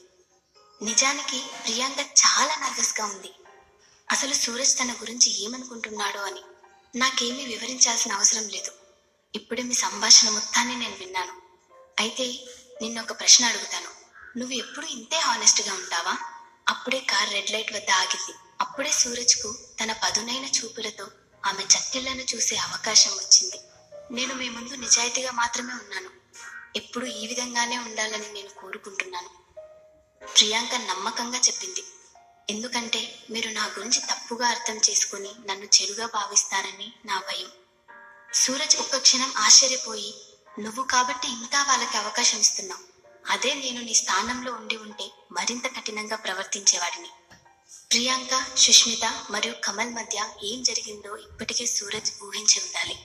నిజానికి ప్రియాంక చాలా నర్వస్గా ఉంది. అసలు సూరజ్ తన గురించి ఏమనుకుంటున్నాడో అని నాకేమీ వివరించాల్సిన అవసరం లేదు. ఇప్పుడే మీ సంభాషణ మొత్తాన్ని నేను విన్నాను. అయితే నిన్నొక ప్రశ్న అడుగుతాను. నువ్వు ఎప్పుడు ఇంతే హానెస్ట్గా ఉంటావా? అప్పుడే కార్ రెడ్ లైట్ వద్ద ఆగింది. అప్పుడే సూరజ్కు తన పదునైన చూపులతో ఆమె చక్కిళ్ళను చూసే అవకాశం వచ్చింది. నేను మీ ముందు నిజాయితీగా మాత్రమే ఉన్నాను. ఎప్పుడు ఈ విధంగానే ఉండాలని నేను కోరుకుంటున్నాను. ప్రియాంక నమ్మకంగా చెప్పింది. ఎందుకంటే మీరు నా గురించి తప్పుగా అర్థం చేసుకుని నన్ను చెడుగా భావిస్తారని నా భయం. సూరజ్ ఒక్క క్షణం ఆశ్చర్యపోయి నువ్వు కాబట్టి ఇంకా వాళ్ళకి అవకాశం ఇస్తున్నావు. అదే నేను నీ స్థానంలో ఉండి ఉంటే మరింత కఠినంగా ప్రవర్తించేవాడిని. ప్రియాంక సుష్మిత మరియు కమల్ మధ్య ఏం జరిగిందో ఇప్పటికే సూరజ్ ఊహించి ఉండాలి.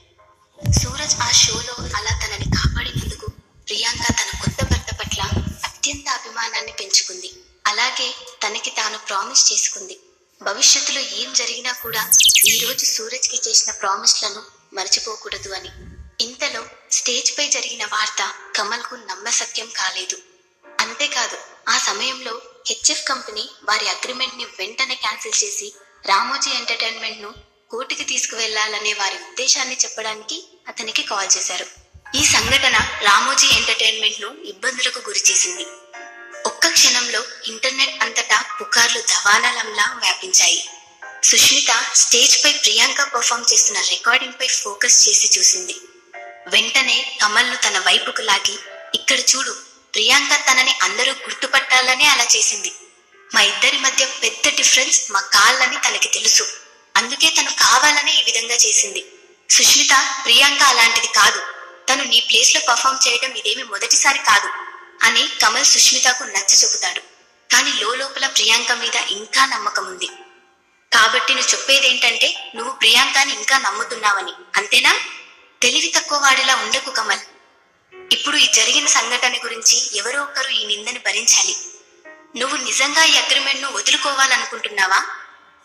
సూరజ్ ఆ షోలో అలా తనని కాపాడినందుకు ప్రియాంక తన కొత్త భర్త పట్ల అత్యంత అభిమానాన్ని పెంచుకుంది. అలాగే తనకి తాను ప్రామిస్ చేసుకుంది. భవిష్యత్తులో ఏం జరిగినా కూడా ఈ రోజు సూరజ్కి చేసిన ప్రామిస్లను మర్చిపోకూడదు అని. ఇంతలో స్టేజ్ పై జరిగిన వార్త కమల్కు నమ్మసక్యం కాలేదు. అంతేకాదు ఆ సమయంలో హెచ్ఎఫ్ కంపెనీ వారి అగ్రిమెంట్ని వెంటనే క్యాన్సిల్ చేసి రామోజీ ఎంటర్టైన్మెంట్ను కోర్టుకి తీసుకువెళ్ళాలనే వారి ఉద్దేశాన్ని చెప్పడానికి అతనికి కాల్ చేశారు. ఈ సంఘటన రామోజీ ఎంటర్టైన్మెంట్ను ఇబ్బందులకు గురిచేసింది ఒక్క క్షణంలో ఇంటర్నెట్ అంతటా పుకార్లు దవానలంలా వ్యాపించాయి. సుష్మిత స్టేజ్ పై ప్రియాంక పర్ఫామ్ చేస్తున్న రికార్డింగ్ పై ఫోకస్ చేసి చూసింది. వెంటనే కమల్ను తన వైపుకు లాగి ఇక్కడ చూడు ప్రియాంక తనని అందరూ గుర్తుపట్టాలనే అలా చేసింది. మా ఇద్దరి మధ్య పెద్ద డిఫరెన్స్ మా కాళ్ళని తనకి తెలుసు. అందుకే తను కావాలనే ఈ విధంగా చేసింది. సుష్మిత ప్రియాంక అలాంటిది కాదు. తను నీ ప్లేస్లో పర్ఫామ్ చేయడం ఇదేమి మొదటిసారి కాదు అని కమల్ సుష్మితకు నచ్చ చెబుతాడు కానీ లోపల ప్రియాంక మీద ఇంకా నమ్మకం ఉంది కాబట్టి నువ్వు చెప్పేదేంటంటే నువ్వు ప్రియాంకని ఇంకా నమ్ముతున్నావని. అంతేనా? తెలివి తక్కువ వాడిలా ఉండకు కమల్. ఇప్పుడు ఈ జరిగిన సంఘటన గురించి ఎవరో ఒకరు ఈ నిందని భరించాలి. నువ్వు నిజంగా ఈ అగ్రిమెంట్ను వదులుకోవాలనుకుంటున్నావా?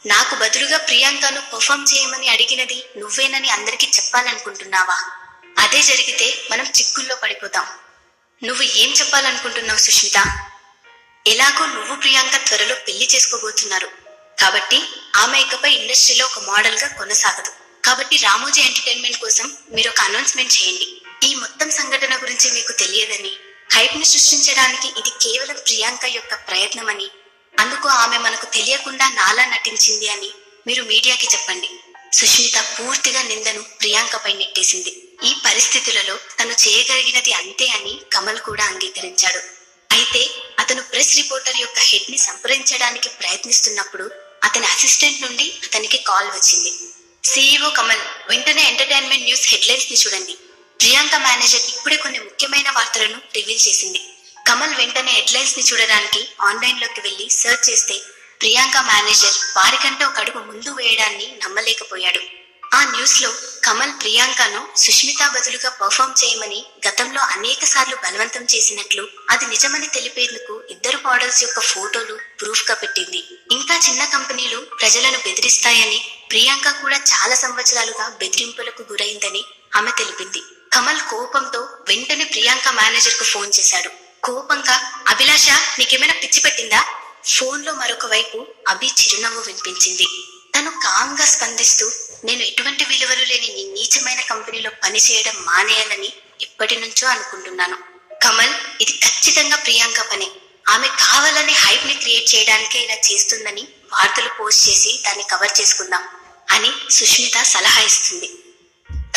నాకు బదులుగా ప్రియాంకను పర్ఫామ్ చేయమని అడిగినది నువ్వేనని అందరికీ చెప్పాలనుకుంటున్నావా? అదే జరిగితే మనం చిక్కుల్లో పడిపోతాం. నువ్వు ఏం చెప్పాలనుకుంటున్నావు సుష్మిత? ఎలాగో నువ్వు ప్రియాంక త్వరలో పెళ్ళి చేసుకోబోతున్నారు. కాబట్టి ఆమె ఇకపై ఇండస్ట్రీలో ఒక మోడల్గా కొనసాగదు. కాబట్టి రామోజీ ఎంటర్టైన్మెంట్ కోసం మీరు ఒక అనౌన్స్మెంట్ చేయండి. ఈ మొత్తం సంఘటన గురించి మీకు తెలియదని హైప్ని సృష్టించడానికి ఇది కేవలం ప్రియాంక యొక్క ప్రయత్నమని అందుకు ఆమె మనకు తెలియకుండా నాలా నటించింది అని మీరు మీడియాకి చెప్పండి. సుష్మిత పూర్తిగా నిందను ప్రియాంకపై నెట్టేసింది. ఈ పరిస్థితులలో తను చేయగలిగినది అంతే అని కమల్ కూడా అంగీకరించాడు. అయితే అతను ప్రెస్ రిపోర్టర్ యొక్క హెడ్ని సంప్రదించడానికి ప్రయత్నిస్తున్నప్పుడు అతని అసిస్టెంట్ నుండి అతనికి కాల్ వచ్చింది. సీఈఓ కమల్ వెంటనే ఎంటర్టైన్మెంట్ న్యూస్ హెడ్లైన్స్ని చూడండి. ప్రియాంక మేనేజర్ ఇప్పుడే కొన్ని ముఖ్యమైన వార్తలను రివీల్ చేసింది. కమల్ వెంటనే హెడ్లైన్స్ని చూడడానికి ఆన్లైన్లోకి వెళ్ళి సెర్చ్ చేస్తే ప్రియాంక మేనేజర్ వారికంటే ఒక అడుగు ముందు వేయడాన్ని నమ్మలేకపోయాడు. ఆ న్యూస్లో కమల్ ప్రియాంకను సుష్మిత బదులుగా పర్ఫామ్ చేయమని గతంలో అనేక సార్లు బలవంతం చేసినట్లు అది నిజమని తెలిపేందుకు ఇద్దరు మోడల్స్ యొక్క ఫోటోలు ప్రూఫ్గా పెట్టింది. ఇంకా చిన్న కంపెనీలు ప్రజలను బెదిరిస్తాయని ప్రియాంక కూడా చాలా సంవత్సరాలుగా బెదిరింపులకు గురైందని ఆమె తెలిపింది. కమల్ కోపంతో వెంటనే ప్రియాంక మేనేజర్కు ఫోన్ చేశాడు. కోపంగా అభిలాష నీకేమైనా పిచ్చి పెట్టిందా? ఫోన్లో మరొక వైపు అభి చిరునవ్వు వినిపించింది. తను కామ్గా స్పందిస్తూ నేను ఎటువంటి విలువలు లేని నీ నీచమైన కంపెనీలో పనిచేయడం మానేయాలని ఎప్పటి నుంచో అనుకుంటున్నాను. కమల్ ఇది ఖచ్చితంగా ప్రియాంక పని. ఆమె కావాలనే హైప్ని క్రియేట్ చేయడానికే ఇలా చేస్తుందని వార్తలు పోస్ట్ చేసి దాన్ని కవర్ చేసుకుందాం అని సుష్మిత సలహా ఇస్తుంది.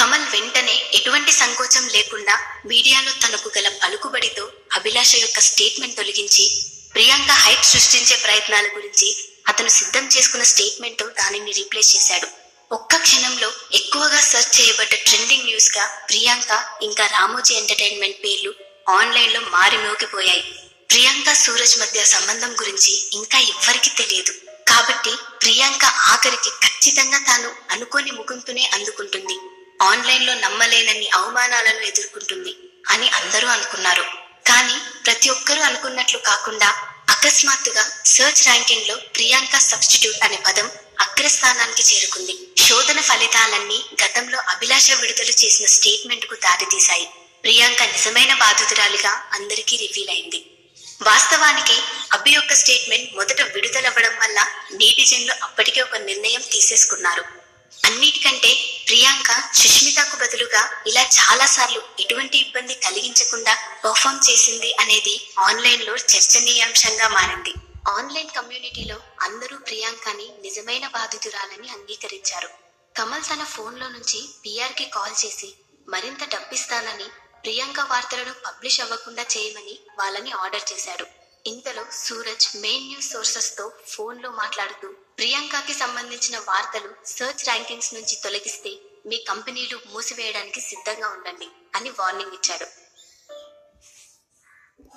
కమల్ వెంటనే ఎటువంటి సంకోచం లేకుండా మీడియాలో తనకు గల పలుకుబడితో అభిలాష యొక్క స్టేట్మెంట్ తొలగించి ప్రియాంక హైప్ సృష్టించే ప్రయత్నాల గురించి అతను సిద్ధం చేసుకున్న స్టేట్మెంట్ దానిని రీప్లేస్ చేశాడు. ఒక్క క్షణంలో ఎక్కువగా సెర్చ్ చేయబడ్డ ట్రెండింగ్ న్యూస్గా ప్రియాంక ఇంకా రామోజీ ఎంటర్టైన్మెంట్ పేర్లు ఆన్లైన్లో మారి మోగిపోయాయి. ప్రియాంక సూరజ్ మధ్య సంబంధం గురించి ఇంకా ఎవ్వరికీ తెలియదు. కాబట్టి ప్రియాంక ఆఖరికి ఖచ్చితంగా తాను అనుకోని ముగింపునే అందుకుంటుంది. ఆన్లైన్లో నమ్మలేనన్ని అవమానాలను ఎదుర్కొంటుంది అని అందరూ అనుకున్నారు. కానీ ప్రతి ఒక్కరూ అనుకున్నట్లు కాకుండా అకస్మాత్తుగా సర్చ్ ర్యాంకింగ్లో ప్రియాంక సబ్స్టిట్యూట్ అనే పదం అగ్రస్థానానికి చేరుకుంది. శోధన ఫలితాలన్నీ గతంలో అభిలాష విడుదల చేసిన స్టేట్మెంట్కు దారితీశాయి. ప్రియాంక నిజమైన బాధితురాలిగా అందరికీ రివీల్ అయింది. వాస్తవానికి అబ్బి యొక్క స్టేట్మెంట్ మొదట విడుదలవ్వడం వల్ల నీటిజన్లు అప్పటికే ఒక నిర్ణయం తీసేసుకున్నారు. అన్నిటికంటే ప్రియాంక సుష్మితకు బదులుగా ఇలా చాలా సార్లు ఎటువంటి ఇబ్బంది కలిగించకుండా పర్ఫామ్ చేసింది అనేది ఆన్లైన్లో చర్చనీయాంశంగా మారింది. ఆన్లైన్ కమ్యూనిటీలో అందరూ ప్రియాంకని నిజమైన బాధితురాలని అంగీకరించారు. కమల్ తన ఫోన్లో నుంచి పిఆర్కి కాల్ చేసి మరింత డబ్బిస్తానని ప్రియాంక వార్తలను పబ్లిష్ అవ్వకుండా చేయమని వాళ్ళని ఆర్డర్ చేశాడు. ఇంతలో సూరజ్ మెయిన్ న్యూస్ సోర్సెస్తో ఫోన్లో మాట్లాడుతూ ప్రియాంకకి సంబంధించిన వార్తలు సర్చ్ ర్యాంకింగ్స్ నుంచి తొలగిస్తే మీ కంపెనీలు మూసివేయడానికి సిద్ధంగా ఉండండి అని వార్నింగ్ ఇచ్చాడు.